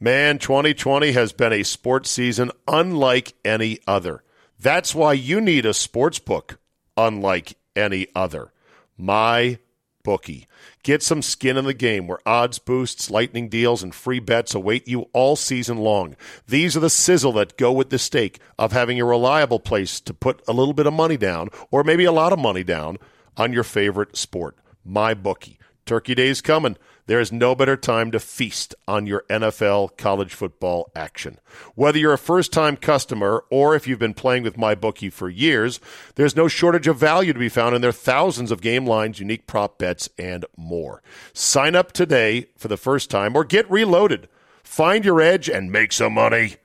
Man, 2020 has been a sports season unlike any other. That's why you need a sports book unlike any other. My bookie. Get some skin in the game where odds boosts, lightning deals, and free bets await you all season long. These are the sizzle that go with the stake of having a reliable place to put a little bit of money down, or maybe a lot of money down, on your favorite sport. My bookie. Turkey Day's coming. There is no better time to feast on your NFL college football action. Whether you're a first time customer or if you've been playing with MyBookie for years, there's no shortage of value to be found in their thousands of game lines, unique prop bets, and more. Sign up today for the first time or get reloaded. Find your edge and make some money.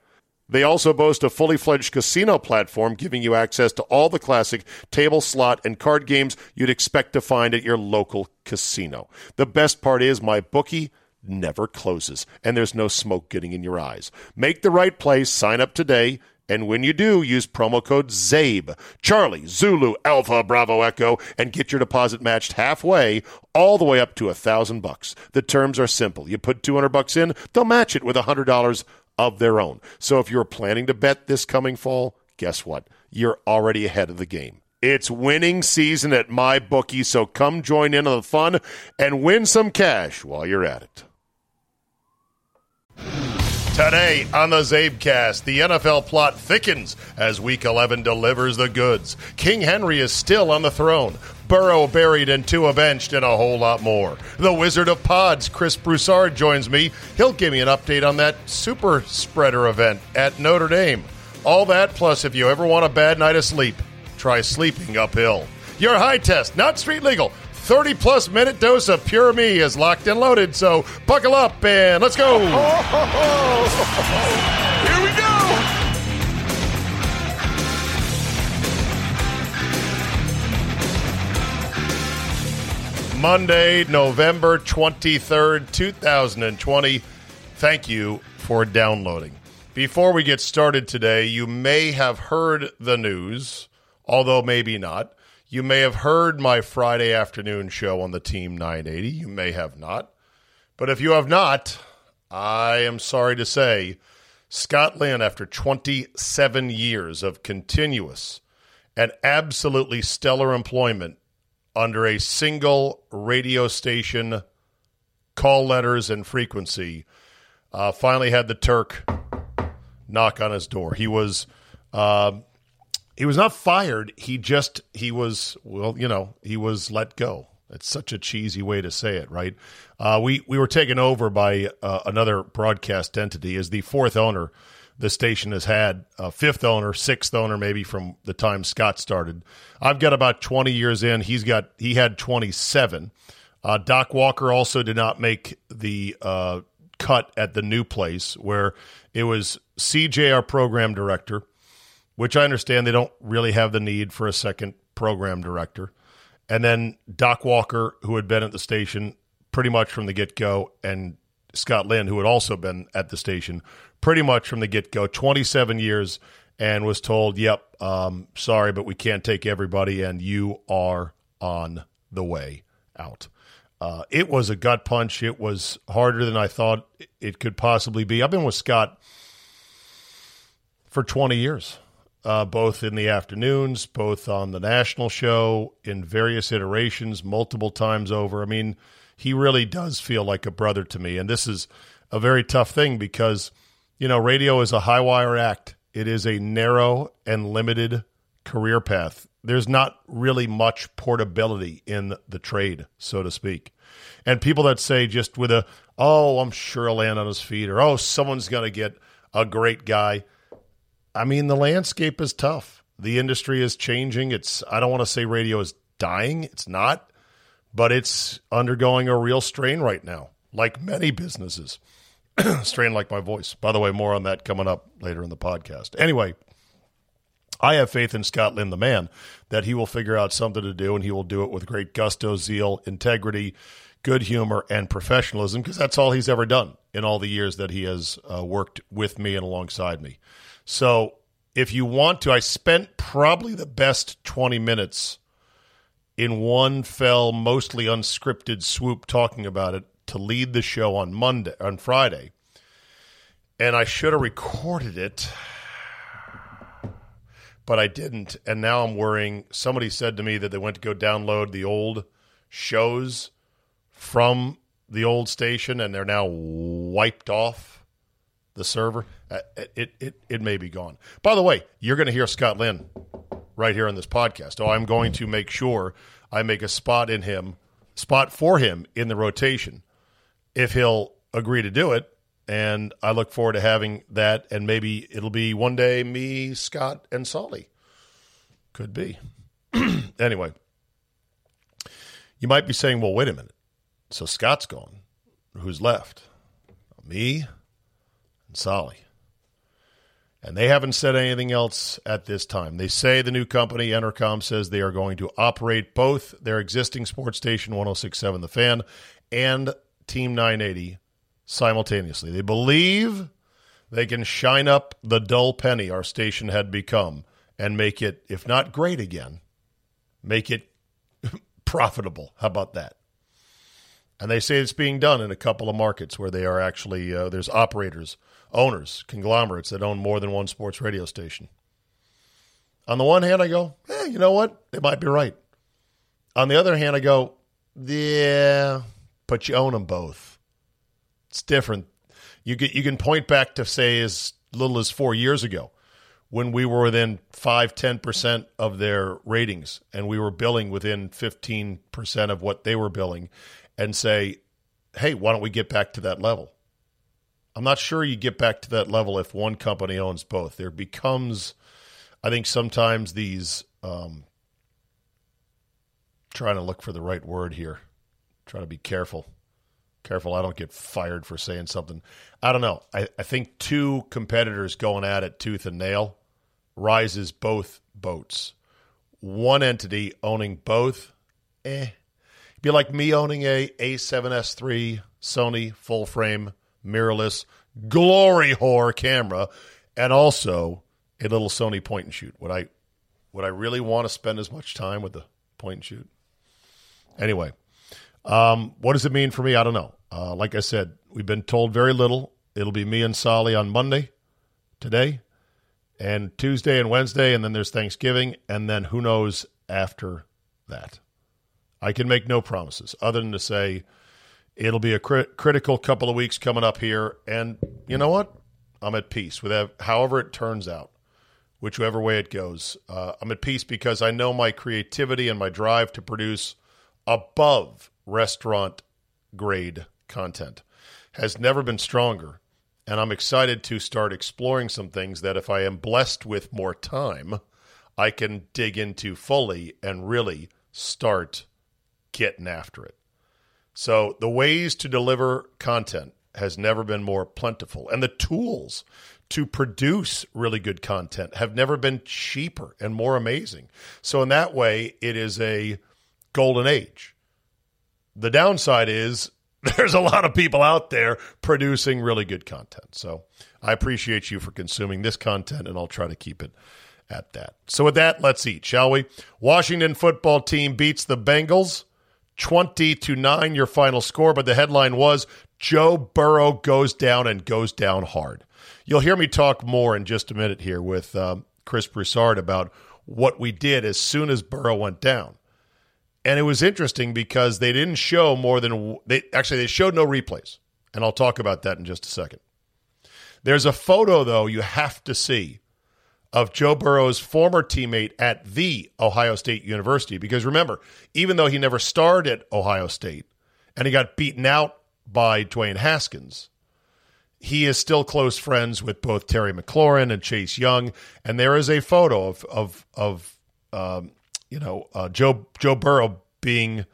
They also boast a fully fledged casino platform giving you access to all the classic table, slot, and card games you'd expect to find at your local casino. The best part is my bookie never closes, and there's no smoke getting in your eyes. Make the right play, sign up today, and when you do, use promo code CZABE, Charlie, Zulu, Alpha, Bravo, Echo, and get your deposit matched halfway, all the way up to a thousand bucks. The terms are simple. You put 200 bucks in, they'll match it with a $100 of their own. So if you're planning to bet this coming fall, guess what? You're already ahead of the game. It's winning season at my bookie, so come join in on the fun and win some cash while you're at it. Today on the Czabecast, the NFL plot thickens as Week 11 delivers the goods. King Henry is still on the throne. Burrow buried and Tua benched, and a whole lot more. The Wizard of Pods, Chris Broussard, joins me. He'll give me an update on that super spreader event at Notre Dame. All that, plus if you ever want a bad night of sleep, try sleeping uphill. Your high test, not street legal. 30 plus minute dose of Pure Me is locked and loaded, so buckle up and let's go. Oh, Here we go. Monday, November 23rd, 2020. Thank you for downloading. Before we get started today, you may have heard the news, although maybe not. You may have heard my Friday afternoon show on the Team 980. You may have not. But if you have not, I am sorry to say Scott Linn, after 27 years of continuous and absolutely stellar employment under a single radio station, call letters, and frequency, uh, finally had the Turk knock on his door. He was. Uh, he was not fired. He just he was well, you know, he was let go. It's such a cheesy way to say it, right? Uh, we we were taken over by uh, another broadcast entity as the fourth owner. The station has had a fifth owner, sixth owner, maybe from the time Scott started. I've got about twenty years in. He's got he had twenty seven. Uh, Doc Walker also did not make the uh, cut at the new place where it was CJ, our program director which I understand they don't really have the need for a second program director. And then Doc Walker, who had been at the station pretty much from the get go, and Scott Linn, who had also been at the station pretty much from the get go, 27 years, and was told, yep, um, sorry, but we can't take everybody, and you are on the way out. Uh, it was a gut punch. It was harder than I thought it could possibly be. I've been with Scott for 20 years uh, both in the afternoons, both on the national show, in various iterations, multiple times over. I mean, he really does feel like a brother to me. And this is a very tough thing because, you know, radio is a high wire act, it is a narrow and limited career path. There's not really much portability in the trade, so to speak. And people that say just with a, oh, I'm sure he'll land on his feet, or oh, someone's going to get a great guy I mean, the landscape is tough. The industry is changing. It's I don't want to say radio is dying. It's not, but it's undergoing a real strain right now, like many businesses. strain like my voice. By the way, more on that coming up later in the podcast. Anyway, I have faith in Scott Linn, the man, that he will figure out something to do and he will do it with great gusto, zeal, integrity, good humor, and professionalism because that's all he's ever done in all the years that he has uh, worked with me and alongside me. So if you want to, I spent probably the best 20 minutes in one fell, mostly unscripted swoop talking about it to lead the show on Monday, on Friday. and I should have recorded it, but I didn't. And now I'm worrying. Somebody said to me that they went to go download the old shows from the old station, and they're now wiped off the server. Uh, it it it may be gone. By the way, you're going to hear Scott Linn right here on this podcast. Oh, I'm going to make sure I make a spot in him, spot for him in the rotation, if he'll agree to do it. And I look forward to having that. And maybe it'll be one day me, Scott, and Solly. Could be. anyway, you might be saying, well, wait a minute. So Scott's gone. Who's left? Me and Solly. And they haven't said anything else at this time. They say the new company, Entercom, says they are going to operate both their existing sports station 1067 The Fan and Team 980 simultaneously. They believe they can shine up the dull penny our station had become and make it, if not great again, make it profitable. How about that? And they say it's being done in a couple of markets where they are actually, uh, there's operators owners, conglomerates that own more than one sports radio station. On the one hand, I go, eh, you know what? They might be right. On the other hand, I go, yeah, but you own them both. It's different. You can, you can point back to, say, as little as four years ago when we were within 5 10% of their ratings and we were billing within 15% of what they were billing and say, hey, why don't we get back to that level? I'm not sure you get back to that level if one company owns both. There becomes, I think, sometimes these. Um, trying to look for the right word here. Trying to be careful. Careful, I don't get fired for saying something. I don't know. I, I think two competitors going at it tooth and nail rises both boats. One entity owning both, eh. Be like me owning a A7S3 Sony full frame mirrorless glory whore camera, and also a little Sony point and shoot. Would I would I really want to spend as much time with the point and shoot? Anyway, um, what does it mean for me? I don't know. Uh, like I said, we've been told very little. It'll be me and Solly on Monday, today, and Tuesday and Wednesday, and then there's Thanksgiving, and then who knows after that. I can make no promises other than to say It'll be a crit- critical couple of weeks coming up here, and you know what? I'm at peace with that, however it turns out, whichever way it goes. Uh, I'm at peace because I know my creativity and my drive to produce above restaurant grade content has never been stronger. And I'm excited to start exploring some things that, if I am blessed with more time, I can dig into fully and really start getting after it. So the ways to deliver content has never been more plentiful, and the tools to produce really good content have never been cheaper and more amazing. So in that way, it is a golden age. The downside is there's a lot of people out there producing really good content. So I appreciate you for consuming this content, and I'll try to keep it at that. So with that, let's eat, shall we? Washington football team beats the Bengals 20 to 9 your final score, but the headline was Joe Burrow goes down and goes down hard. You'll hear me talk more in just a minute here with um, Chris Broussard about what we did as soon as Burrow went down. And it was interesting because they didn't show more than they actually they showed no replays. And I'll talk about that in just a second. There's a photo though you have to see of Joe Burrow's former teammate at the Ohio State University. Because remember, even though he never starred at Ohio State and he got beaten out by Dwayne Haskins, he is still close friends with both Terry McLaurin and Chase Young. And there is a photo of of of um, you know uh, Joe Joe Burrow being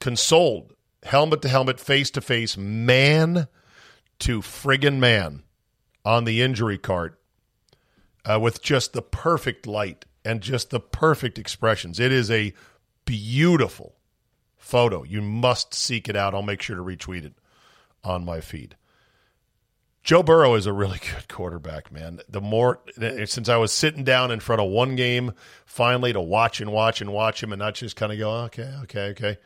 consoled, helmet to helmet, face to face, man to friggin' man on the injury cart uh, with just the perfect light and just the perfect expressions. It is a beautiful photo. You must seek it out. I'll make sure to retweet it on my feed. Joe Burrow is a really good quarterback, man. The more since I was sitting down in front of one game finally to watch and watch and watch him and not just kind of go, okay, okay, okay.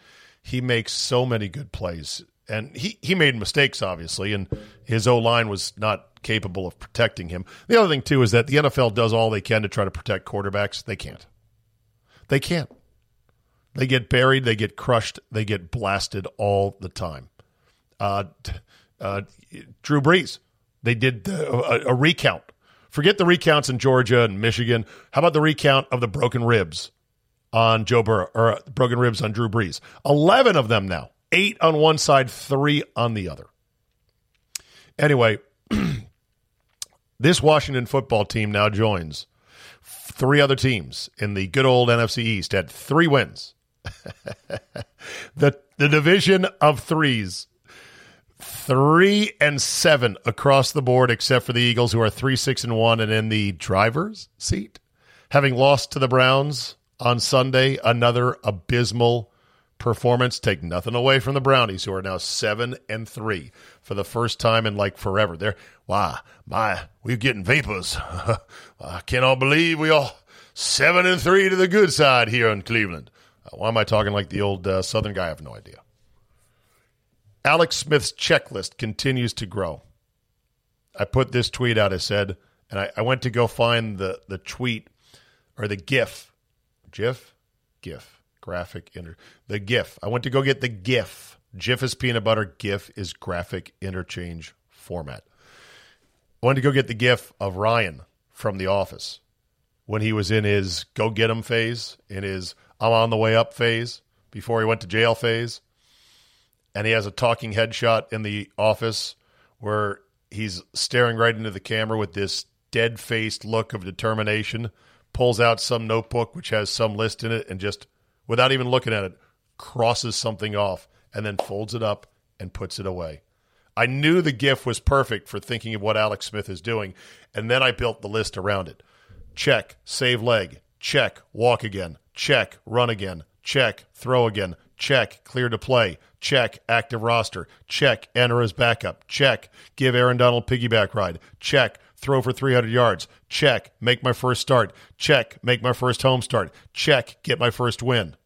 He makes so many good plays. And he, he made mistakes, obviously, and his O line was not capable of protecting him. The other thing, too, is that the NFL does all they can to try to protect quarterbacks. They can't. They can't. They get buried, they get crushed, they get blasted all the time. Uh, uh, Drew Brees, they did a, a recount. Forget the recounts in Georgia and Michigan. How about the recount of the broken ribs on Joe Burrow or uh, broken ribs on Drew Brees? 11 of them now. Eight on one side, three on the other. Anyway, this Washington football team now joins three other teams in the good old NFC East at three wins. the the division of threes. Three and seven across the board, except for the Eagles, who are three, six, and one, and in the driver's seat. Having lost to the Browns on Sunday, another abysmal performance. Take nothing away from the Brownies, who are now seven and three for the first time in like forever. They're wow, my we're getting vapors. I cannot believe we all seven and three to the good side here in Cleveland. Uh, why am I talking like the old uh, Southern guy? I have no idea. Alex Smith's checklist continues to grow. I put this tweet out. I said, and I, I went to go find the the tweet or the GIF, GIF, GIF, graphic inter the GIF. I went to go get the GIF. GIF is peanut butter. GIF is graphic interchange format. I went to go get the GIF of Ryan from The Office when he was in his go get him phase, in his I'm on the way up phase, before he went to jail phase. And he has a talking headshot in the office where he's staring right into the camera with this dead faced look of determination, pulls out some notebook which has some list in it, and just, without even looking at it, crosses something off and then folds it up and puts it away. I knew the GIF was perfect for thinking of what Alex Smith is doing, and then I built the list around it. Check, save leg. Check, walk again. Check, run again. Check, throw again. Check, clear to play. Check, active roster. Check, enter as backup. Check, give Aaron Donald piggyback ride. Check, throw for 300 yards. Check, make my first start. Check, make my first home start. Check, get my first win.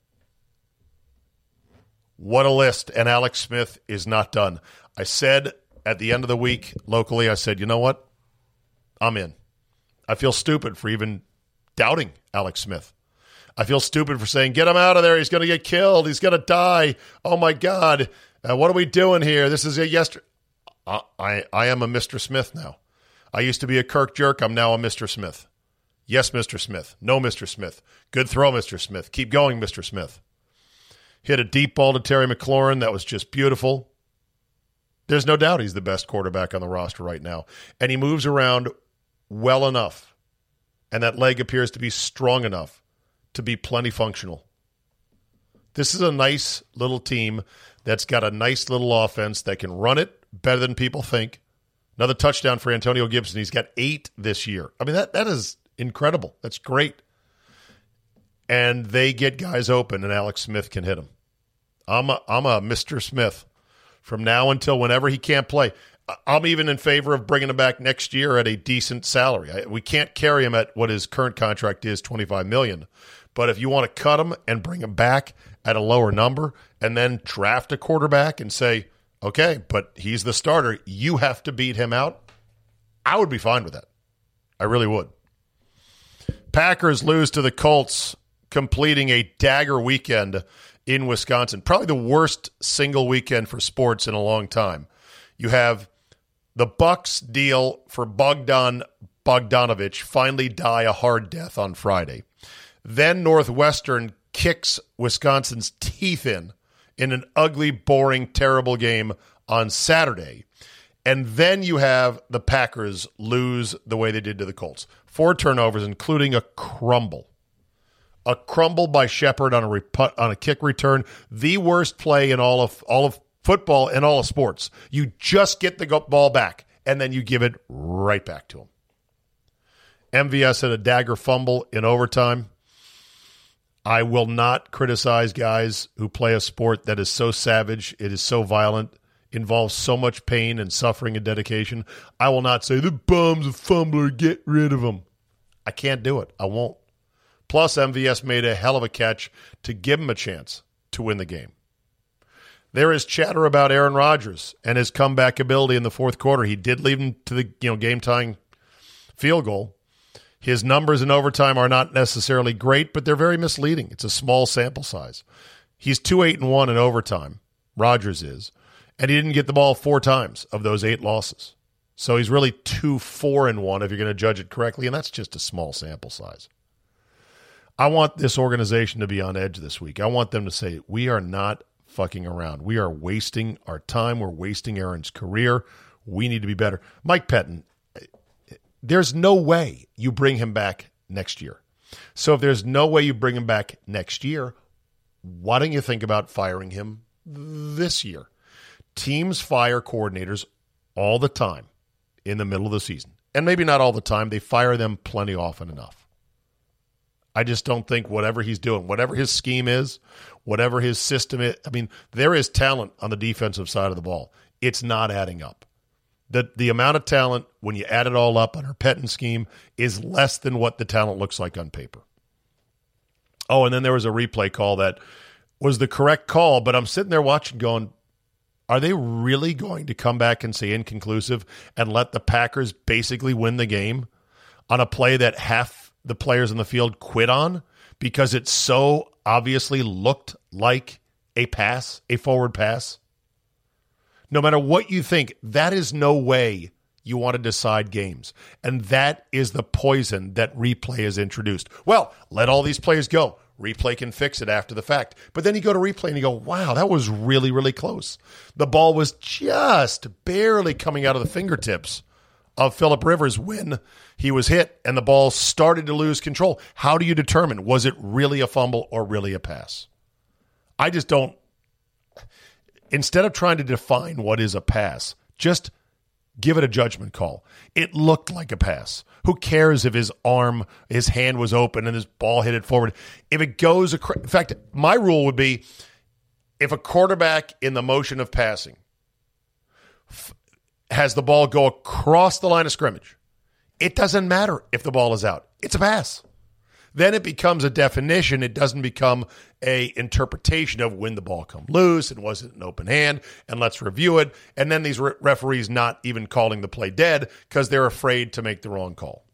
What a list. And Alex Smith is not done. I said at the end of the week locally, I said, you know what? I'm in. I feel stupid for even doubting Alex Smith. I feel stupid for saying, get him out of there. He's going to get killed. He's going to die. Oh my God. Uh, what are we doing here? This is a yesterday. I, I, I am a Mr. Smith now. I used to be a Kirk jerk. I'm now a Mr. Smith. Yes, Mr. Smith. No, Mr. Smith. Good throw, Mr. Smith. Keep going, Mr. Smith. Hit a deep ball to Terry McLaurin. That was just beautiful. There's no doubt he's the best quarterback on the roster right now. And he moves around well enough. And that leg appears to be strong enough to be plenty functional. This is a nice little team that's got a nice little offense that can run it better than people think. Another touchdown for Antonio Gibson. He's got eight this year. I mean, that, that is incredible. That's great. And they get guys open, and Alex Smith can hit them. I'm a, I'm a Mr. Smith from now until whenever he can't play. I'm even in favor of bringing him back next year at a decent salary. I, we can't carry him at what his current contract is, 25 million. But if you want to cut him and bring him back at a lower number and then draft a quarterback and say, okay, but he's the starter, you have to beat him out, I would be fine with that. I really would. Packers lose to the Colts, completing a dagger weekend in Wisconsin. Probably the worst single weekend for sports in a long time. You have the Bucks deal for Bogdan Bogdanovich finally die a hard death on Friday. Then Northwestern kicks Wisconsin's teeth in in an ugly, boring, terrible game on Saturday. And then you have the Packers lose the way they did to the Colts. Four turnovers, including a crumble. A crumble by Shepherd on a rep- on a kick return, the worst play in all of all of football and all of sports. You just get the ball back and then you give it right back to him. MVS had a dagger fumble in overtime. I will not criticize guys who play a sport that is so savage, it is so violent, involves so much pain and suffering and dedication. I will not say the bum's a fumbler, get rid of him. I can't do it. I won't. Plus, MVS made a hell of a catch to give him a chance to win the game. There is chatter about Aaron Rodgers and his comeback ability in the fourth quarter. He did lead him to the you know game tying field goal. His numbers in overtime are not necessarily great, but they're very misleading. It's a small sample size. He's two eight and one in overtime. Rodgers is, and he didn't get the ball four times of those eight losses. So he's really two four and one if you're going to judge it correctly, and that's just a small sample size. I want this organization to be on edge this week. I want them to say we are not fucking around. We are wasting our time. We're wasting Aaron's career. We need to be better. Mike Pettine, there's no way you bring him back next year. So if there's no way you bring him back next year, why don't you think about firing him this year? Teams fire coordinators all the time in the middle of the season. And maybe not all the time, they fire them plenty often enough. I just don't think whatever he's doing, whatever his scheme is, whatever his system is, I mean, there is talent on the defensive side of the ball. It's not adding up. The, the amount of talent, when you add it all up on her Pettine scheme, is less than what the talent looks like on paper. Oh, and then there was a replay call that was the correct call, but I'm sitting there watching going, are they really going to come back and say inconclusive and let the Packers basically win the game on a play that half the players in the field quit on because it so obviously looked like a pass, a forward pass? No matter what you think, that is no way you want to decide games. And that is the poison that replay has introduced. Well, let all these players go. Replay can fix it after the fact. But then you go to replay and you go, wow, that was really, really close. The ball was just barely coming out of the fingertips of Philip Rivers when he was hit and the ball started to lose control. How do you determine was it really a fumble or really a pass? I just don't. Instead of trying to define what is a pass, just give it a judgment call. It looked like a pass. Who cares if his arm, his hand was open and his ball hit it forward? If it goes, across, in fact, my rule would be if a quarterback in the motion of passing has the ball go across the line of scrimmage, it doesn't matter if the ball is out. It's a pass. Then it becomes a definition. It doesn't become a interpretation of when the ball come loose and was it an open hand and let's review it. And then these re- referees not even calling the play dead because they're afraid to make the wrong call.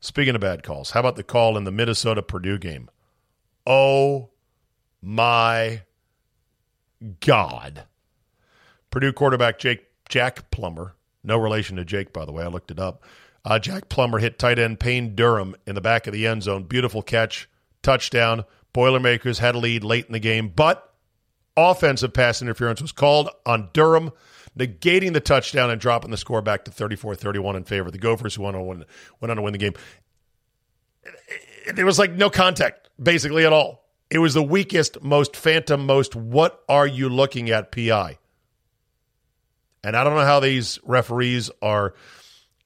Speaking of bad calls, how about the call in the Minnesota Purdue game? Oh my God. Purdue quarterback Jake Jack Plummer, no relation to Jake, by the way, I looked it up uh, Jack Plummer hit tight end Payne Durham in the back of the end zone. Beautiful catch, touchdown. Boilermakers had a lead late in the game, but offensive pass interference was called on Durham, negating the touchdown and dropping the score back to 34 31 in favor of the Gophers, who went on, win, went on to win the game. There was like no contact, basically, at all. It was the weakest, most phantom, most what are you looking at PI. And I don't know how these referees are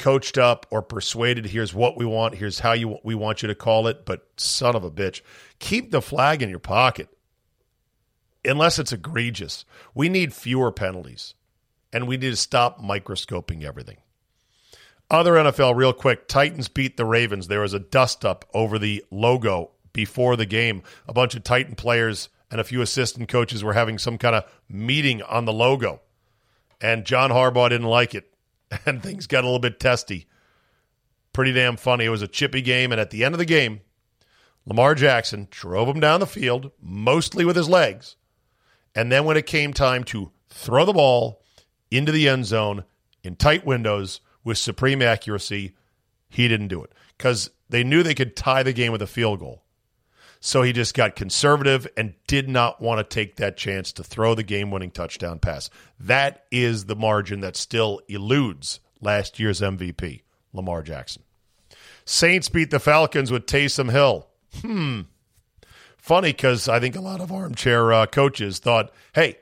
coached up or persuaded. Here's what we want. Here's how you we want you to call it. But son of a bitch, keep the flag in your pocket. Unless it's egregious, we need fewer penalties, and we need to stop microscoping everything. Other NFL, real quick. Titans beat the Ravens. There was a dust up over the logo before the game. A bunch of Titan players and a few assistant coaches were having some kind of meeting on the logo. And John Harbaugh didn't like it. and things got a little bit testy. Pretty damn funny. It was a chippy game, and at the end of the game, Lamar Jackson drove him down the field, mostly with his legs. And then when it came time to throw the ball into the end zone in tight windows with supreme accuracy, he didn't do it because they knew they could tie the game with a field goal. So he just got conservative and did not want to take that chance to throw the game winning touchdown pass. That is the margin that still eludes last year's MVP, Lamar Jackson. Saints beat the Falcons with Taysom Hill. Hmm. Funny because I think a lot of armchair uh, coaches thought, hey,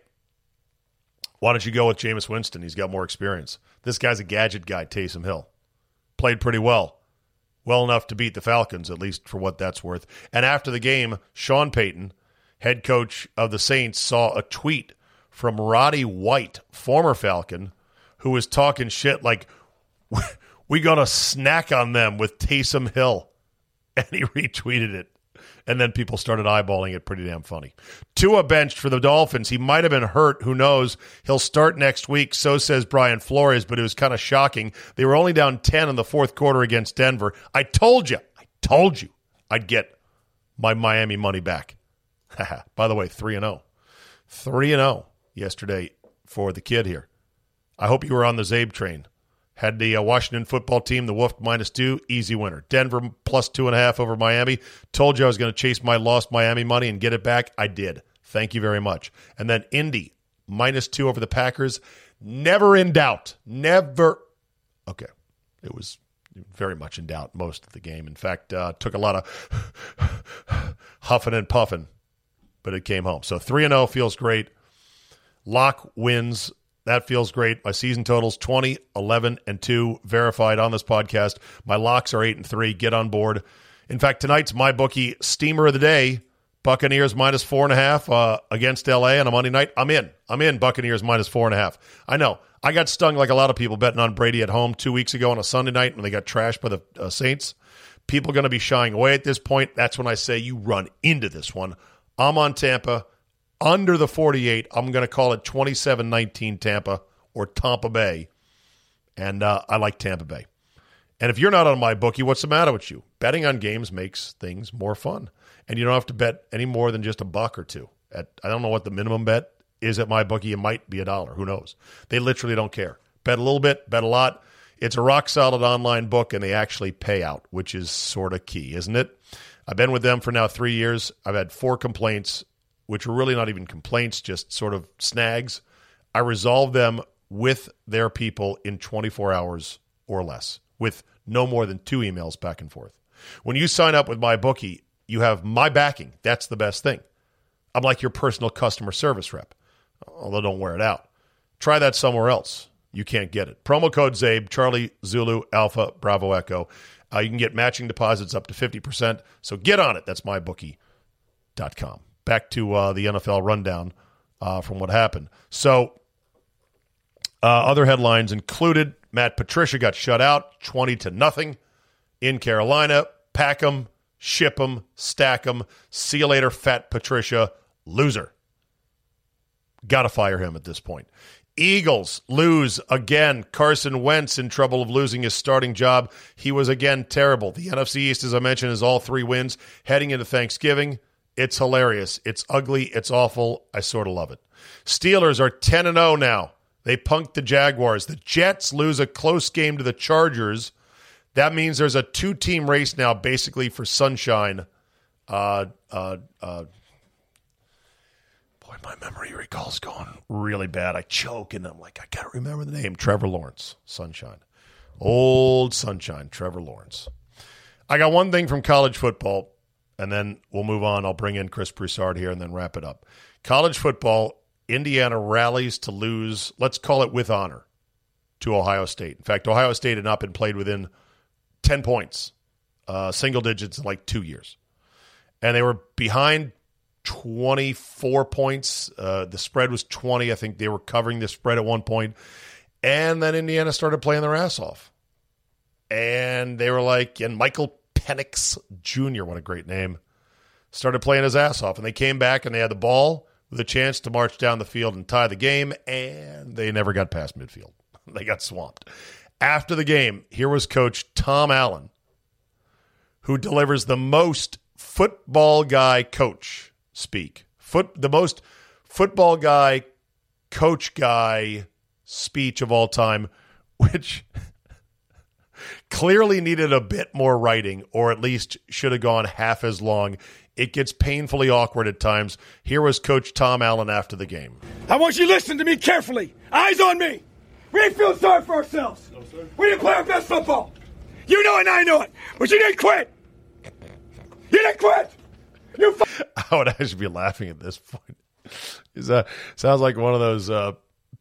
why don't you go with Jameis Winston? He's got more experience. This guy's a gadget guy, Taysom Hill. Played pretty well well enough to beat the Falcons, at least for what that's worth. And after the game, Sean Payton, head coach of the Saints, saw a tweet from Roddy White, former Falcon, who was talking shit like, we got to snack on them with Taysom Hill. And he retweeted it. And then people started eyeballing it pretty damn funny. Tua benched for the Dolphins. He might have been hurt. Who knows? He'll start next week. So says Brian Flores, but it was kind of shocking. They were only down 10 in the fourth quarter against Denver. I told you, I told you I'd get my Miami money back. By the way, 3 and 0. 3 and 0 yesterday for the kid here. I hope you were on the Czabe train. Had the uh, Washington football team, the Wolf minus two, easy winner. Denver plus two and a half over Miami. Told you I was going to chase my lost Miami money and get it back. I did. Thank you very much. And then Indy minus two over the Packers. Never in doubt. Never. Okay. It was very much in doubt most of the game. In fact, uh, took a lot of huffing and puffing, but it came home. So 3 0 feels great. Lock wins that feels great. My season totals 20, 11, and 2 verified on this podcast. My locks are 8 and 3. Get on board. In fact, tonight's my bookie steamer of the day. Buccaneers minus four and a half uh, against LA on a Monday night. I'm in. I'm in. Buccaneers minus four and a half. I know. I got stung like a lot of people betting on Brady at home two weeks ago on a Sunday night when they got trashed by the uh, Saints. People going to be shying away at this point. That's when I say you run into this one. I'm on Tampa under the 48. I'm going to call it 27 19 Tampa or Tampa Bay. And uh, I like Tampa Bay. And if you're not on my bookie, what's the matter with you? Betting on games makes things more fun. And you don't have to bet any more than just a buck or two. At I don't know what the minimum bet is at my bookie. It might be a dollar. Who knows? They literally don't care. Bet a little bit, bet a lot. It's a rock solid online book, and they actually pay out, which is sort of key, isn't it? I've been with them for now three years. I've had four complaints which were really not even complaints, just sort of snags. I resolved them with their people in 24 hours or less, with no more than two emails back and forth. When you sign up with my bookie, you have my backing. That's the best thing. I'm like your personal customer service rep, although don't wear it out. Try that somewhere else. You can't get it. Promo code CZABE, Charlie Zulu Alpha Bravo Echo. Uh, you can get matching deposits up to 50%. So get on it. That's mybookie.com back to uh, the NFL rundown uh, from what happened. So, uh, other headlines included Matt Patricia got shut out 20 to nothing in Carolina. Pack him, ship him, stack him. See you later, fat Patricia. Loser. Got to fire him at this point. Eagles lose again. Carson Wentz in trouble of losing his starting job. He was again terrible. The NFC East, as I mentioned, is all three wins heading into Thanksgiving. It's hilarious. It's ugly. It's awful. I sort of love it. Steelers are 10 and 0 now. They punked the Jaguars. The Jets lose a close game to the Chargers. That means there's a two team race now, basically, for sunshine. Uh, uh, uh, boy, my memory recall's going really bad. I choke and I'm like, I got to remember the name. Trevor Lawrence, Sunshine. Old Sunshine, Trevor Lawrence. I got one thing from college football and then we'll move on. I'll bring in Chris Broussard here and then wrap it up. College football, Indiana rallies to lose, let's call it with honor, to Ohio State. In fact, Ohio State had not been played within 10 points, uh, single digits in like two years. And they were behind 24 points. Uh, the spread was 20. I think they were covering the spread at one point. And then Indiana started playing their ass off. And they were like, and Michael Penix Jr., what a great name, started playing his ass off. And they came back and they had the ball with a chance to march down the field and tie the game, and they never got past midfield. they got swamped. After the game, here was coach Tom Allen, who delivers the most football guy coach speak. Foot the most football guy coach guy speech of all time, which clearly needed a bit more writing, or at least should have gone half as long. It gets painfully awkward at times. Here was Coach Tom Allen after the game. I want you to listen to me carefully. Eyes on me. We ain't feel sorry for ourselves. No, we didn't play our best football. You know it and I know it. But you didn't quit. You didn't quit. You. F- I would actually be laughing at this point. Is that sounds like one of those uh,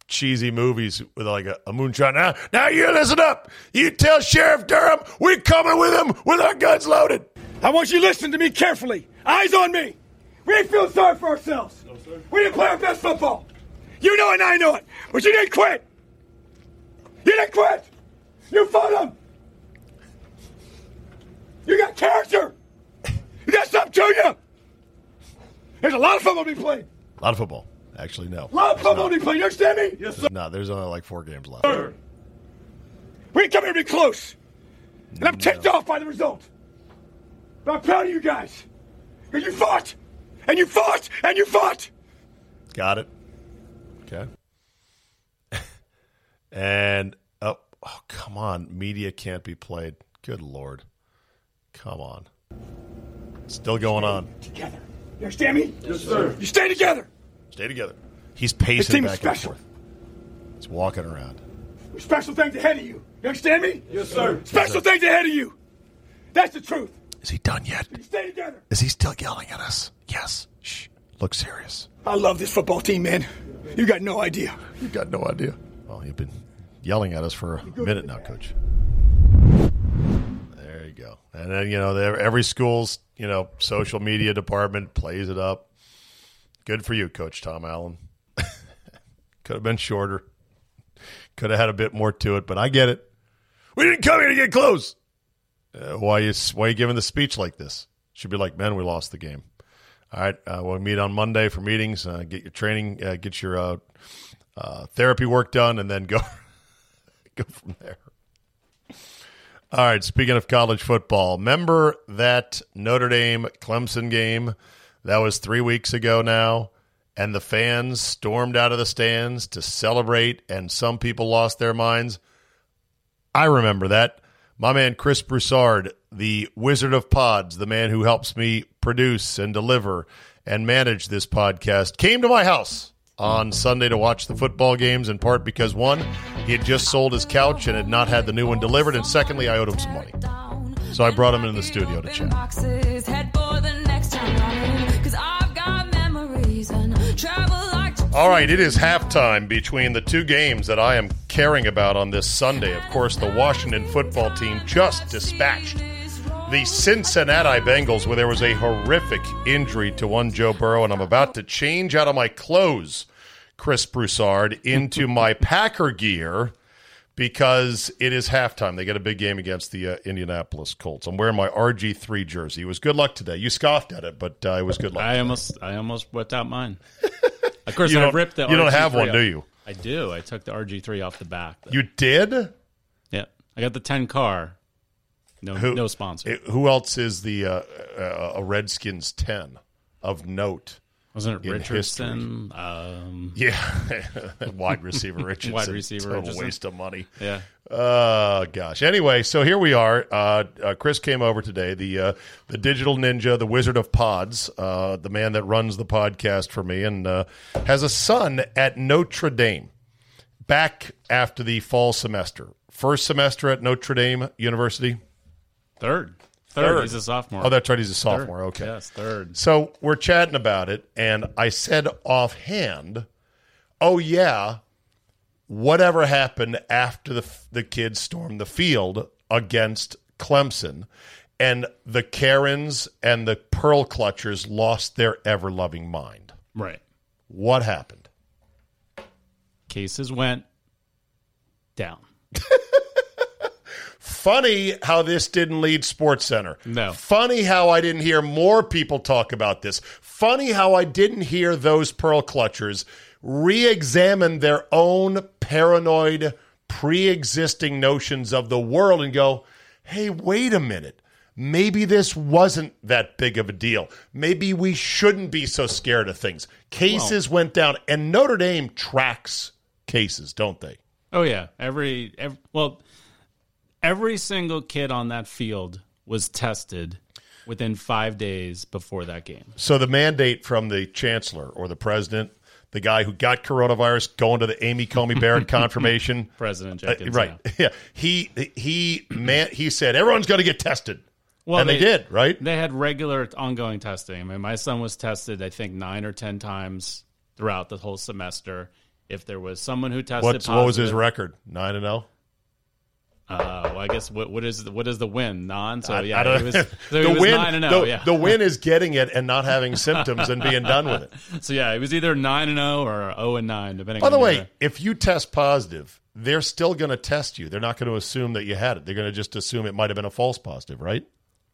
cheesy movies with like a, a moonshot. Now, now you listen up. You tell Sheriff Durham we're coming with him with our guns loaded. I want you to listen to me carefully. Eyes on me. We ain't feeling sorry for ourselves. No, we didn't play our best football. You know it and I know it. But you didn't quit. You didn't quit. You fought them. You got character. You got something to you? There's a lot of football to be played. A lot of football. Actually, no. A lot of football to be played. You understand me? Yes, sir. No, there's only like four games left. We didn't come here to be close. And I'm ticked off by the result. But I'm proud of you guys. Because you fought. And you fought. And you fought. Got it. Okay. and oh, oh, come on, media can't be played. Good lord, come on. Still going on. Together. You understand me? Yes, sir. You stay together. Stay together. He's pacing team is back and forth. He's walking around. Special things ahead of you. You understand me? Yes, sir. Special things ahead of you. That's the truth. Is he done yet? Stay together. Is he still yelling at us? Yes. Shh. Look serious. I love this football team, man. You got no idea. You got no idea. Well, you've been yelling at us for a minute now, Coach. There you go. And then you know, every school's you know social media department plays it up. Good for you, Coach Tom Allen. Could have been shorter. Could have had a bit more to it, but I get it. We didn't come here to get close. Uh, why you why you giving the speech like this? Should be like, man, we lost the game. All right, uh, we'll meet on Monday for meetings. Uh, get your training, uh, get your uh, uh, therapy work done, and then go go from there. All right. Speaking of college football, remember that Notre Dame Clemson game that was three weeks ago now, and the fans stormed out of the stands to celebrate, and some people lost their minds. I remember that. My man Chris Broussard, the Wizard of Pods, the man who helps me produce and deliver and manage this podcast, came to my house on Sunday to watch the football games, in part because one, he had just sold his couch and had not had the new one delivered, and secondly, I owed him some money. So I brought him into the studio to chat. All right, it is halftime between the two games that I am caring about on this Sunday. Of course, the Washington football team just dispatched the Cincinnati Bengals, where there was a horrific injury to one Joe Burrow, and I'm about to change out of my clothes, Chris Broussard, into my Packer gear because it is halftime. They get a big game against the uh, Indianapolis Colts. I'm wearing my RG3 jersey. It was good luck today. You scoffed at it, but uh, it was good luck. I almost, I almost whipped out mine. Of course, You I ripped the. you don't RG3 have one, off. do you? I do. I took the RG three off the back. though. you did? yeah, I got the ten car. No, Who- no sponsor. It- who else is the uh, uh, a Redskins ten of note? Wasn't it Richardson? Um, Yeah, wide receiver Richardson. Wide receiver Total Richardson. waste of money. yeah. Oh gosh. Anyway, so here we are. Uh, uh, Chris came over today. The uh, the digital ninja, the wizard of pods, uh, the man that runs the podcast for me, and uh, has a son at Notre Dame. Back after the fall semester, first semester at Notre Dame University. Third. Third. Third. He's a sophomore. Oh, that's right. He's a Third. sophomore. Okay. Yes, third. So we're chatting about it, and I said offhand, "Oh yeah, whatever happened after the the kids stormed the field against Clemson, and the Karens and the Pearl Clutchers lost their ever loving mind. Right. What happened? Cases went down. Funny how this didn't lead Sports Center. No. Funny how I didn't hear more people talk about this. Funny how I didn't hear those pearl clutchers re-examine their own paranoid, pre-existing notions of the world and go, "Hey, wait a minute. Maybe this wasn't that big of a deal. Maybe we shouldn't be so scared of things." Cases went down, and Notre Dame tracks cases, don't they? Oh yeah. Every, every well, every single kid on that field was tested within five days before that game. So the mandate from the chancellor or the president, the guy who got coronavirus, going to the Amy Coney Barrett confirmation, President uh, right? yeah. Yeah, he he man, he said everyone's going to get tested, Well, and they, did, right? They had regular ongoing testing. I mean, my son was tested, I think, nine or ten times throughout the whole semester. If there was someone who tested What's what was his record? Nine and zero. Uh, well, I guess what what is the, what is the win? Non. So yeah, I don't- he was, so the he was win, nine and zero. the, Yeah. the win is getting it and not having symptoms and being done with it. so yeah, it was either nine and zero or zero and nine, depending. By the way, if you test positive, they're still going to test you. They're not going to assume that you had it. They're going to just assume it might have been a false positive, right?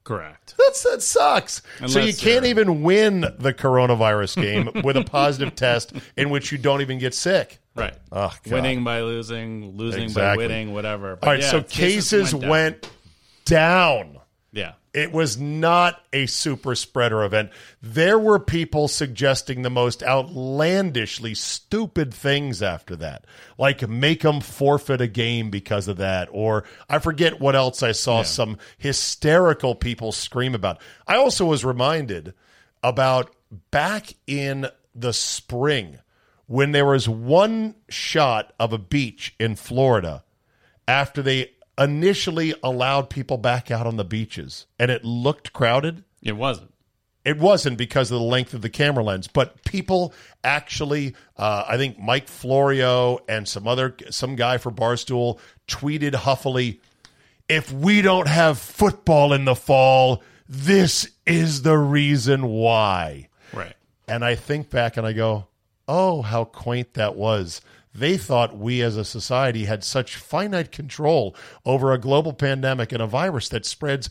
Correct. That's that sucks. so you can't even win the coronavirus game with a positive test in which you don't even get sick. Right. Oh, winning by losing, losing Exactly. by winning, whatever. But All right, yeah, so cases down. went down. Yeah. It was not a super spreader event. There were people suggesting the most outlandishly stupid things after that, like make them forfeit a game because of that, or I forget what else I saw some hysterical people scream about. I also was reminded about back in the spring when there was one shot of a beach in Florida after they initially allowed people back out on the beaches and it looked crowded. It wasn't. It wasn't because of the length of the camera lens, but people actually, uh, I think Mike Florio and some other, some guy for Barstool tweeted huffily, if we don't have football in the fall, this is the reason why. Right. And I think back and I go, oh, how quaint that was. They thought we as a society had such finite control over a global pandemic and a virus that spreads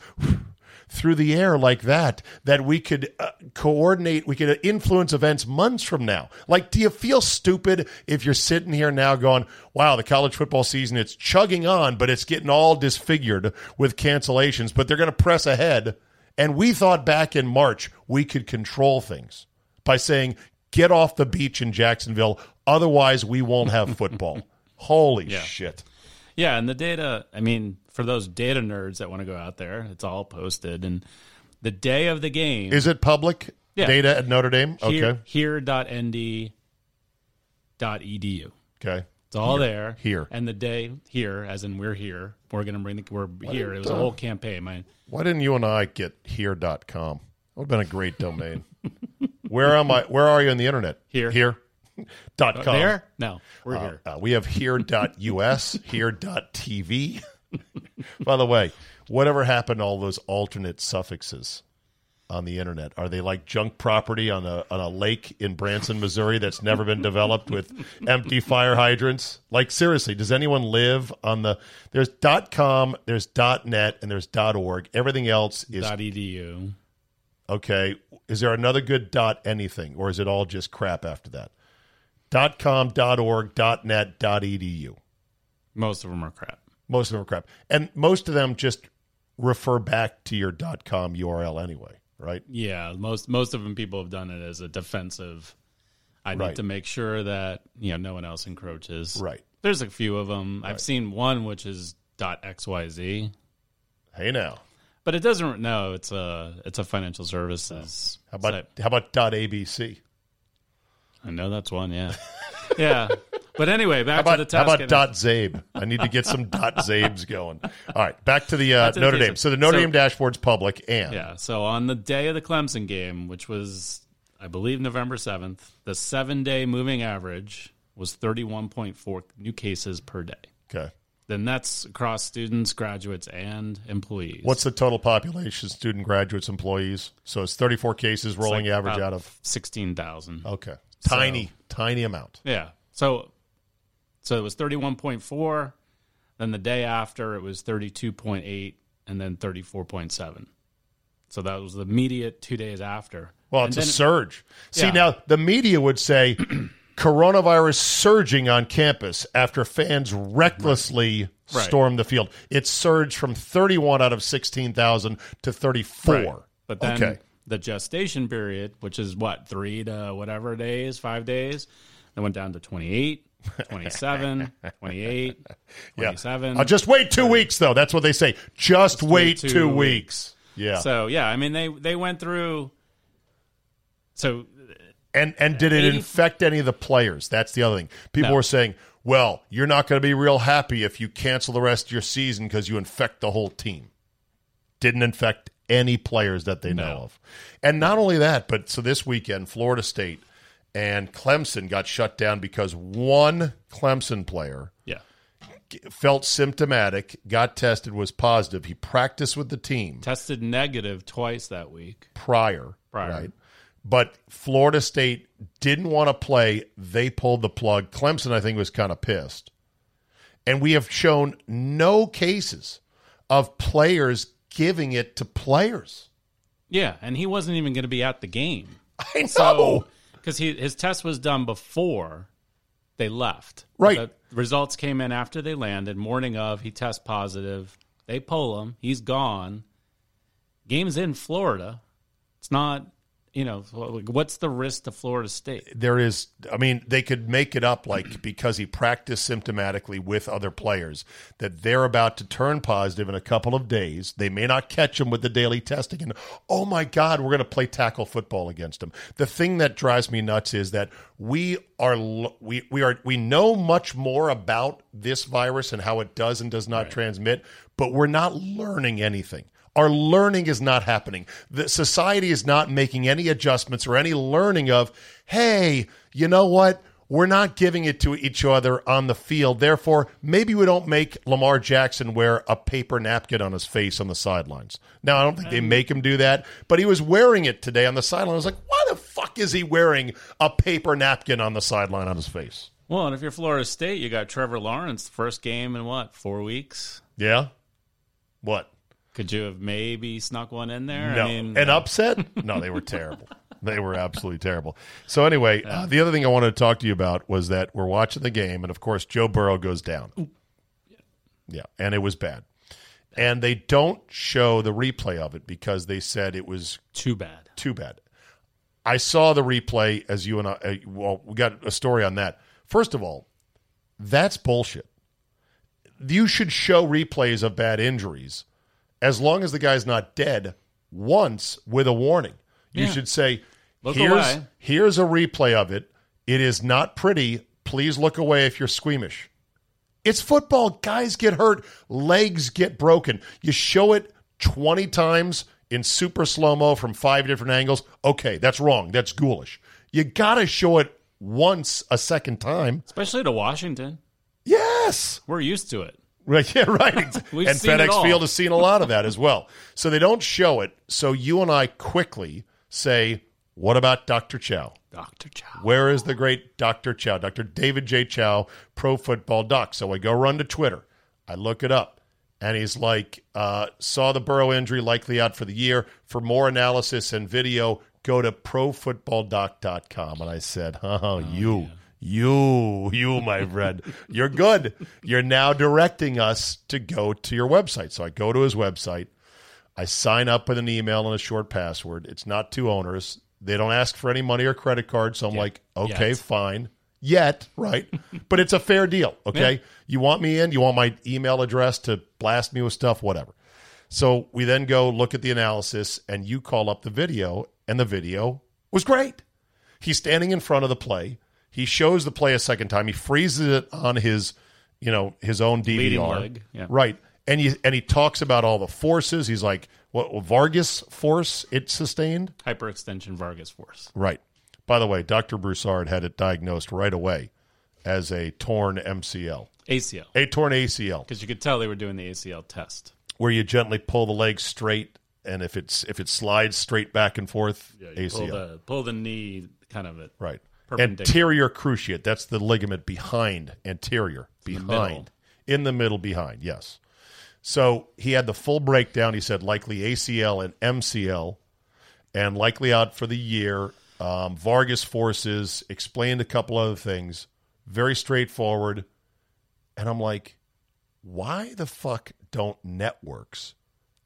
through the air like that, that we could uh, coordinate, we could influence events months from now. Like, do you feel stupid if you're sitting here now going, wow, the college football season, it's chugging on, but it's getting all disfigured with cancellations, but they're going to press ahead. And we thought back in March we could control things by saying, get off the beach in Jacksonville, otherwise we won't have football. Holy shit. Yeah, and the data, I mean, for those data nerds that want to go out there, it's all posted. And the day of the game, Is it public Yeah. data at Notre Dame? here, Okay. here.nd.edu. Okay. It's all there. Here. And the day here, as in we're here, we're going to bring the, we're here. It was a whole campaign. My, Why didn't you and I get here.com? That would have been a great domain. where am I? Where are you on the internet? Here. Here. dot com. there? No, we're here. Uh, we have here.us, here.tv. By the way, whatever happened to all those alternate suffixes on the internet? Are they like junk property on a on a lake in Branson, Missouri that's never been developed with empty fire hydrants? Like seriously, does anyone live on the there's .com, there's .net and there's .org. Everything else is Dot edu. Okay. Is there another good dot anything, or is it all just crap after that? Dot com, dot org, dot net, dot edu. Most of them are crap. Most of them are crap. And most of them just refer back to your dot com URL anyway, right? Yeah, most most of them people have done it as a defensive. I Right. need to make sure that you know no one else encroaches. Right. There's a few of them. I've seen one which is dot .xyz, Hey now. But it doesn't. No, it's a it's a financial services. How about site. how about dot ABC? I know that's one. Yeah, yeah. But anyway, back about, to the how about dot Czabe? I need to get some dot Czabes going. All right, back to the uh, Notre Dame. interesting. So the Notre So- Dame dashboard's public, and Yeah. So on the day of the Clemson game, which was, I believe, November 7th, the seven day moving average was 31.4 new cases per day. okay. Then that's across students, graduates, and employees. What's the total population? Student, graduates, employees. So it's 34 cases, rolling Like average out of 16,000. Okay. Tiny, tiny amount. Yeah. So so it was 31.4. Then the day after, it was 32.8, and then 34.7. So that was the immediate two days after. Well, And it's a surge. See, Yeah. now the media would say coronavirus surging on campus after fans recklessly Right. stormed the field. It surged from 31 out of 16,000 to 34. Right. But then okay. the gestation period, which is what, three to whatever days, five days, then went down to 28, 27, 28, 27. Uh, just wait two weeks, though. That's what they say. Just, wait wait two, two weeks. Yeah. So, yeah, I mean, they, they went through. So, And and did it 80 infect any of the players? That's the other thing. People No. were saying, "Well, you're not going to be real happy if you cancel the rest of your season because you infect the whole team." Didn't infect any players that they know of. And not only that, but so this weekend, Florida State and Clemson got shut down because one Clemson player yeah. felt symptomatic, got tested, was positive. He practiced with the team Tested negative twice that week. prior, Prior. right? But Florida State didn't want to play. They pulled the plug. Clemson, I think, was kind of pissed. And we have shown no cases of players giving it to players. Yeah, and he wasn't even going to be at the game. I know. So, because his test was done before they left. Right. The results came in after they landed. Morning of, he tests positive. They pull him. He's gone. Game's in Florida. It's not, you know, what's the risk to Florida State? there is i mean they could make it up like because he practiced symptomatically with other players that they're about to turn positive in a couple of days. They may not catch him with the daily testing and oh my god we're going to play tackle football against him. The thing that drives me nuts is that we are we, we are we know much more about this virus and how it does and does not transmit but we're not learning anything our learning is not happening. The society is not making any adjustments or any learning of, hey, you know what? We're not giving it to each other on the field. Therefore, maybe we don't make Lamar Jackson wear a paper napkin on his face on the sidelines. Now, I don't think they um, make him do that, but he was wearing it today on the sideline. I was like, why the fuck is he wearing a paper napkin on the sideline on his face? Well, and if you're Florida State, you got Trevor Lawrence, first game in what, four weeks? Yeah? What? Could you have maybe snuck one in there? No. I mean, An upset? No, they were terrible. They were absolutely terrible. So anyway, uh, the other thing I wanted to talk to you about was that we're watching the game, and of course, Joe Burrow goes down. Yeah, and it was bad. And they don't show the replay of it because they said it was too bad. too bad. I saw the replay as you and I. Uh, well, we got a story on that. First of all, that's bullshit. You should show replays of bad injuries as long as the guy's not dead once with a warning. You Yeah. should say, Look "Here's away." here's a replay of it. It is not pretty. Please look away if you're squeamish." It's football. Guys get hurt. Legs get broken. You show it 20 times in super slow mo from five different angles. Okay, that's wrong. That's ghoulish. You got to show it once a second time. Especially to Washington. Yes. We're used to it. Right. Yeah, right. We've and seen it FedEx all. Field has seen a lot of that as well. So they don't show it. So you and I quickly say, what about Dr. Chao? Dr. Chao. Where is the great Dr. Chao? Dr. David J. Chao, pro football doc. So I go run to Twitter. I look it up. And he's like, uh, saw the Burrow injury, likely out for the year. For more analysis and video, go to profootballdoc.com. And I said, oh, you, you, you, my friend, you're good. You're now directing us to go to your website. So I go to his website. I sign up with an email and a short password. It's not too onerous. They don't ask for any money or credit card. So I'm like, okay, Yet. fine. Yet, right? but it's a fair deal. Okay. Yeah. You want me in? You want my email address to blast me with stuff? Whatever. So we then go look at the analysis, and you call up the video, and the video was great. He's standing in front of the play. He shows the play a second time. He freezes it on his, you know, his own DVR. Leg, yeah. Right. And he and he talks about all the forces. He's like, what valgus force it sustained? Hyperextension valgus force. Right. By the way, Dr. Broussard had it diagnosed right away as a torn MCL, ACL. a torn ACL, Because you could tell they were doing the ACL test. where you gently pull the leg straight, and if it's if it slides straight back and forth, You ACL. Pull the, pull the knee kind of it. Right. Anterior cruciate. That's the ligament behind, anterior, behind. In the middle, behind, yes. So he had the full breakdown. He said likely ACL and MCL, and likely out for the year. Um, valgus forces, explained a couple other things. Very straightforward. And I'm like, why the fuck don't networks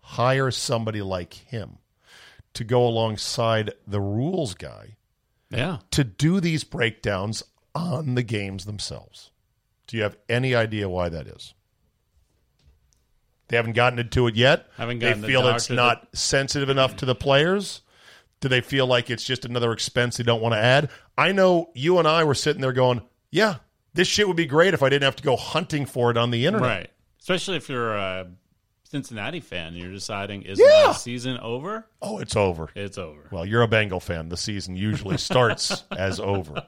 hire somebody like him to go alongside the rules guy? Yeah. to do these breakdowns on the games themselves. Do you have any idea why that is? They haven't gotten into it yet. Haven't they gotten the feel it's doctor not sensitive enough to the players. Do they feel like it's just another expense they don't want to add? I know you and I were sitting there going, "Yeah, this shit would be great if I didn't have to go hunting for it on the internet." Right. Especially if you're a Cincinnati fan, you're deciding is Yeah. my season over? Oh, it's over. It's over. Well, you're a Bengal fan. The season usually starts as over.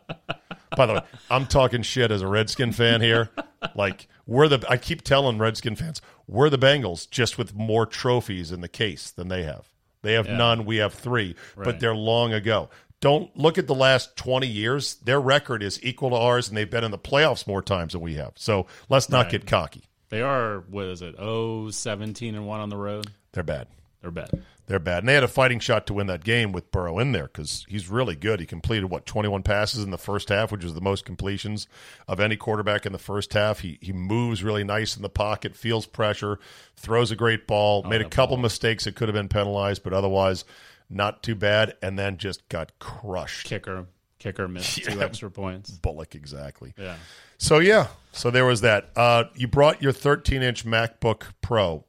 By the way, I'm talking shit as a Redskin fan here. Like we're the I keep telling Redskin fans, we're the Bengals just with more trophies in the case than they have. They have none, we have 3, but they're long ago. Don't look at the last 20 years. Their record is equal to ours and they've been in the playoffs more times than we have. So, let's not get cocky. They are what is it? Oh, 17 and one on the road. They're bad. They're bad. They're bad. And they had a fighting shot to win that game with Burrow in there because he's really good. He completed, what, 21 passes in the first half, which was the most completions of any quarterback in the first half. He, he moves really nice in the pocket, feels pressure, throws a great ball, oh, made a couple mistakes that could have been penalized, but otherwise not too bad, and then just got crushed. Kicker, kicker missed two extra points. Bullock, exactly. Yeah. So, yeah, so there was that. Uh, you brought your 13 inch MacBook Pro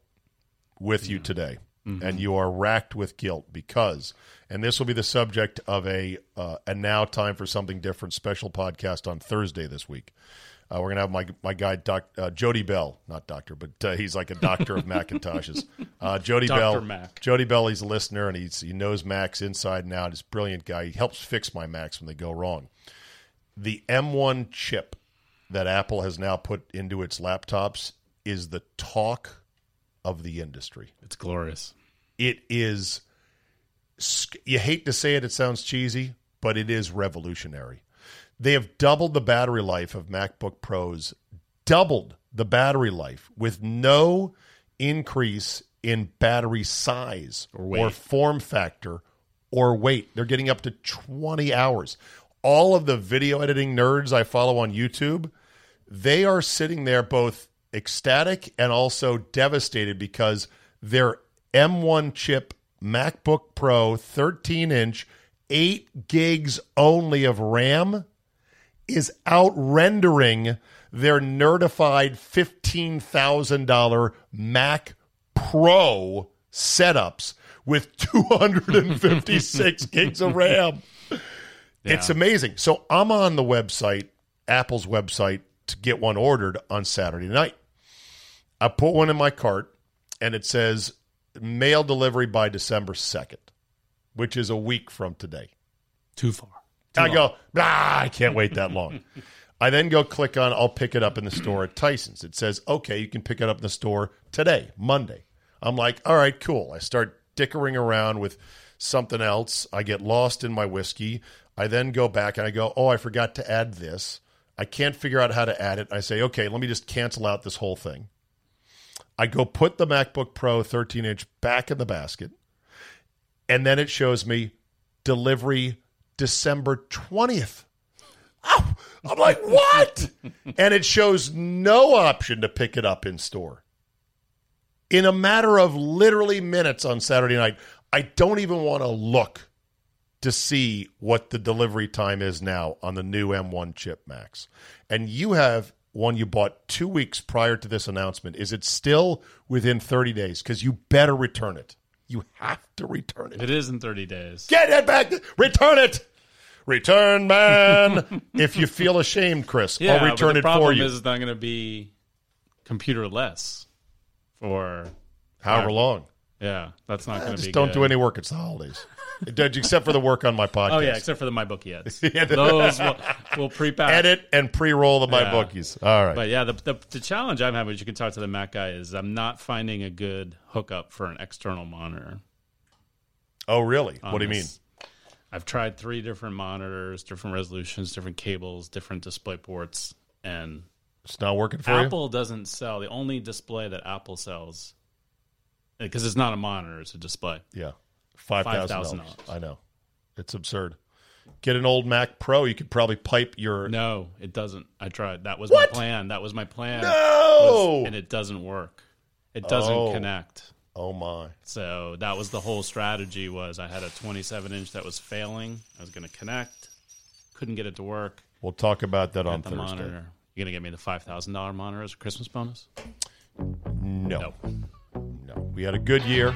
with you today, and you are racked with guilt because, and this will be the subject of a uh, a now time for something different special podcast on Thursday this week. Uh, we're gonna have my my guy Doc, uh, Jody Bell, not doctor, but uh, he's like a doctor of Macintoshes. Uh, Jody Dr. Bell, Mac. Jody Bell, he's a listener and he's he knows Macs inside and out. He's a brilliant guy. He helps fix my Macs when they go wrong. The M1 chip that Apple has now put into its laptops is the talk of the industry. It's glorious. It is, you hate to say it, it sounds cheesy, but it is revolutionary. They have doubled the battery life of MacBook Pros, doubled the battery life with no increase in battery size Or weight. form factor or weight. They're getting up to 20 hours. All of the video editing nerds I follow on YouTube, they are sitting there both ecstatic and also devastated because their M1 chip MacBook Pro 13 inch, 8 gigs only of RAM is out rendering their nerdified $15,000 Mac Pro setups with 256 gigs of RAM. It's amazing. So I'm on the website, Apple's website, to get one ordered on Saturday night. I put one in my cart, and it says mail delivery by December 2nd, which is a week from today. Too far. I go, ah, I can't wait that long. I then go click on, I'll pick it up in the store at Tyson's. It says, okay, you can pick it up in the store today, Monday. I'm like, all right, cool. I start dickering around with something else. I get lost in my whiskey. I then go back and I go, oh, I forgot to add this. I can't figure out how to add it. I say, okay, let me just cancel out this whole thing. I go put the MacBook Pro 13 inch back in the basket. And then it shows me delivery December 20th. Oh, I'm like, what? and it shows no option to pick it up in store. In a matter of literally minutes on Saturday night, I don't even want to look to see what the delivery time is now on the new M1 chip Macs. And you have one you bought two weeks prior to this announcement. Is it still within 30 days? Because you better return it. You have to return it. It is in 30 days. Get it back. Return it. Return, man. if you feel ashamed, Chris, yeah, I'll return it for you. is it's not going to be computer less for However long. yeah. That's not going to be Just don't good. do any work. It's the holidays. Except for the work on my podcast. Oh yeah, except for the MyBookie ads. Yeah. Those will, will pre-pack. Edit and pre-roll the my Yeah. bookies. All right. But yeah, the, the the challenge I'm having, which you can talk to the Mac guy, is I'm not finding a good hookup for an external monitor. oh, really? What do you mean? I've tried three different monitors, different resolutions, different cables, different display ports, and It's not working for you? Apple doesn't sell. The only display that Apple sells, eh, because it's not a monitor, it's a display. Yeah. $5,000. $5,000. I know. It's absurd. Get an old Mac Pro. You could probably pipe your. No, it doesn't. I tried. That was What? my plan. That was my plan. No! Was- and it doesn't work. It doesn't Oh. connect. Oh, my. So that was the whole strategy. Was I had a 27 inch that was failing. I was going to connect, couldn't get it to work. We'll talk about that on the Thursday. monitor. You gonna get me the five thousand dollar monitor as a Christmas bonus? No. No. No. We had a good year.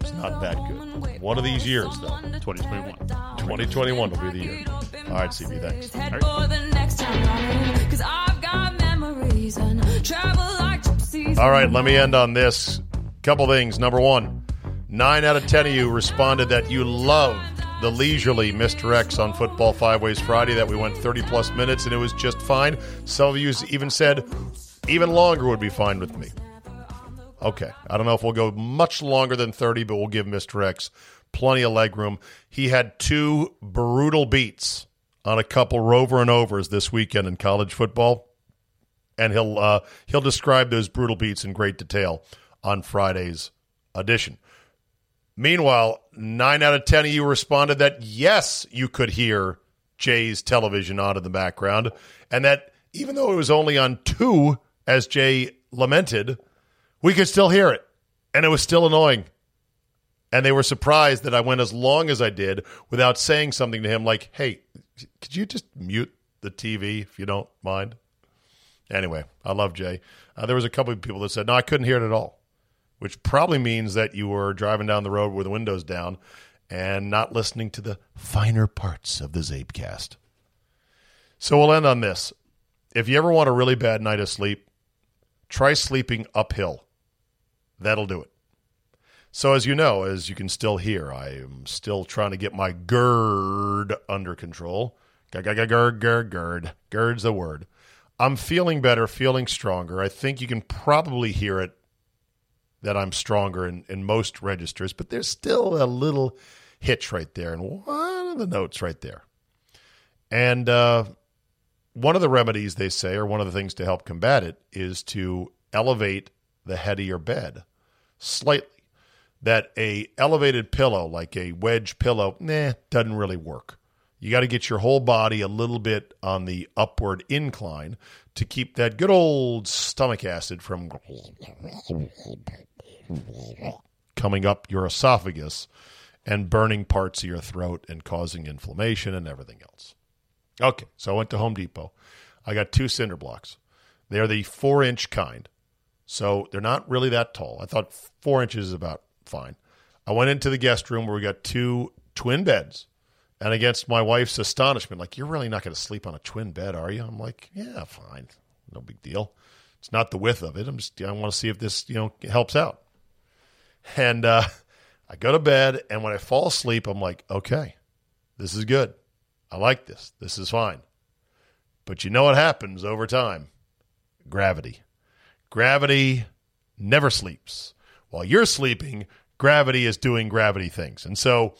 It's not that good. One of these years, though. 2021. 2021 will be the year. All right, CB, thanks. Head for the next time, cause I've got memories and travel like gypsies. All right, let me end on this. Couple things. Number one, nine out of ten of you responded that you loved the leisurely Mr. X on Football Five Ways Friday, that we went 30 plus minutes and it was just fine. Some of you even said even longer would be fine with me. Okay. I don't know if we'll go much longer than 30, but we'll give Mr. X plenty of leg room. He had two brutal beats on a couple rover and overs this weekend in college football. and he'll uh, he'll describe those brutal beats in great detail on Friday's edition. Meanwhile, nine out of ten of you responded that yes, you could hear Jay's television on in the background, and that even though it was only on two, as Jay lamented, we could still hear it, and it was still annoying. And they were surprised that I went as long as I did without saying something to him like, "Hey, could you just mute the TV if you don't mind?" Anyway, I love Jay. Uh, there was a couple of people that said, "No, I couldn't hear it at all," which probably means that you were driving down the road with the windows down and not listening to the finer parts of the Czabecast. So we'll end on this. If you ever want a really bad night of sleep, try sleeping uphill. That'll do it. So, as you know, as you can still hear, I am still trying to get my GERD under control. GERD, GERD, GERD. GERD's the word. I'm feeling better, feeling stronger. I think you can probably hear it that I'm stronger in, in most registers, but there's still a little hitch right there, and one of the notes right there. And uh, one of the remedies they say, or one of the things to help combat it, is to elevate the head of your bed slightly. That a elevated pillow, like a wedge pillow, nah, doesn't really work. You got to get your whole body a little bit on the upward incline to keep that good old stomach acid from coming up your esophagus and burning parts of your throat and causing inflammation and everything else. Okay, so I went to Home Depot. I got two cinder blocks. They're the four inch kind. So they're not really that tall. I thought four inches is about fine. I went into the guest room where we got two twin beds. And against my wife's astonishment, like, you're really not going to sleep on a twin bed, are you? I'm like, yeah, fine. No big deal. It's not the width of it. I'm just, I want to see if this, you know, helps out. And uh, I go to bed, and when I fall asleep, I'm like, okay, this is good. I like this. This is fine. But you know what happens over time? Gravity. Gravity never sleeps. While you're sleeping, gravity is doing gravity things. And so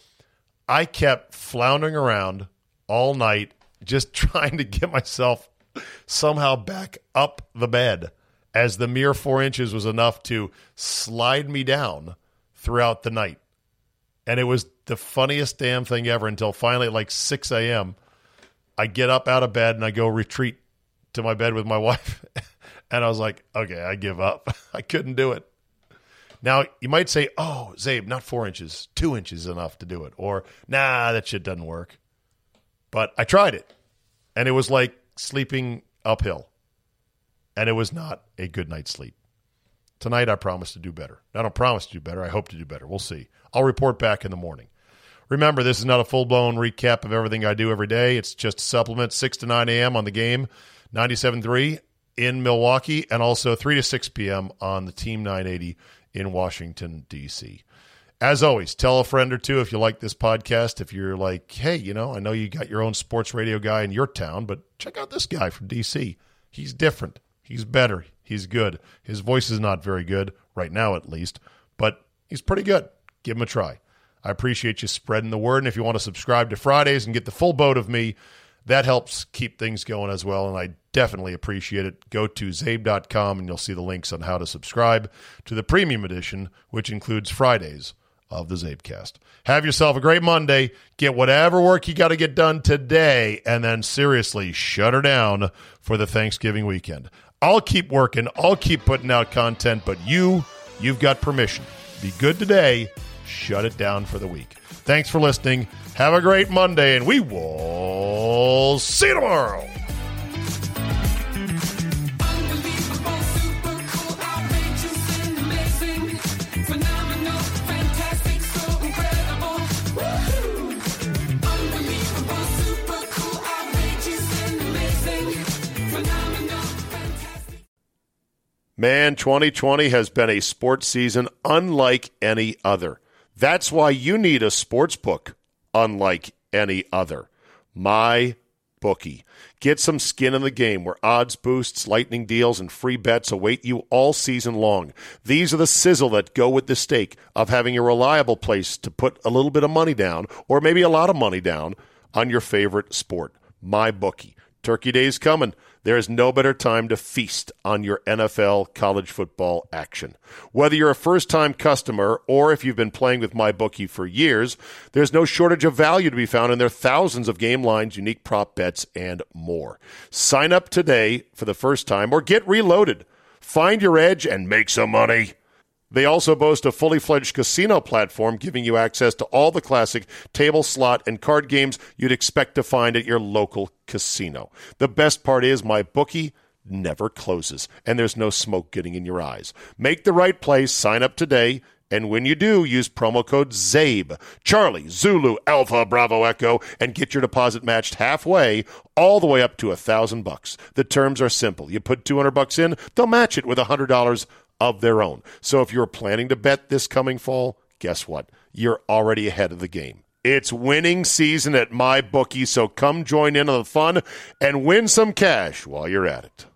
I kept floundering around all night, just trying to get myself somehow back up the bed, as the mere four inches was enough to slide me down throughout the night. And it was the funniest damn thing ever until finally, at like 6 a.m., I get up out of bed and I go retreat to my bed with my wife. and I was like, okay, I give up. I couldn't do it. Now, you might say, oh, Czabe, not four inches, two inches enough to do it. Or, nah, that shit doesn't work. But I tried it. And it was like sleeping uphill. And it was not a good night's sleep. Tonight, I promise to do better. I don't promise to do better. I hope to do better. We'll see. I'll report back in the morning. Remember, this is not a full blown recap of everything I do every day. It's just a supplement 6 to 9 a.m. on the game, 97.3 in Milwaukee, and also 3 to 6 p.m. on the Team 980 in Washington, D.C. As always, tell a friend or two if you like this podcast. If you're like, hey, you know, I know you got your own sports radio guy in your town, but check out this guy from D.C. He's different. He's better. He's good. His voice is not very good, right now at least, but he's pretty good. Give him a try. I appreciate you spreading the word. And if you want to subscribe to Fridays and get the full boat of me, that helps keep things going as well. And I definitely appreciate it. Go to czabe.com and you'll see the links on how to subscribe to the premium edition, which includes Fridays of the Czabecast. Have yourself a great Monday. Get whatever work you got to get done today, and then seriously shut her down for the Thanksgiving weekend. I'll keep working, I'll keep putting out content, but you, you've got permission. Be good today, shut it down for the week. Thanks for listening. Have a great Monday, and we will see you tomorrow. Man, 2020 has been a sports season unlike any other. That's why you need a sports book unlike any other. My bookie. Get some skin in the game where odds boosts, lightning deals, and free bets await you all season long. These are the sizzle that go with the stake of having a reliable place to put a little bit of money down, or maybe a lot of money down, on your favorite sport. MyBookie. Turkey Day's coming. There is no better time to feast on your NFL college football action. Whether you're a first time customer or if you've been playing with MyBookie for years, there's no shortage of value to be found in their thousands of game lines, unique prop bets, and more. Sign up today for the first time or get reloaded. Find your edge and make some money. They also boast a fully fledged casino platform giving you access to all the classic table, slot, and card games you'd expect to find at your local casino. The best part is MyBookie never closes, and there's no smoke getting in your eyes. Make the right play, sign up today, and when you do, use promo code CZABE, Charlie, Zulu, Alpha, Bravo, Echo, and get your deposit matched halfway, all the way up to a thousand bucks. The terms are simple. You put 200 bucks in, they'll match it with a $100 of their own. So if you're planning to bet this coming fall, guess what? You're already ahead of the game. It's winning season at MyBookie, so come join in on the fun and win some cash while you're at it.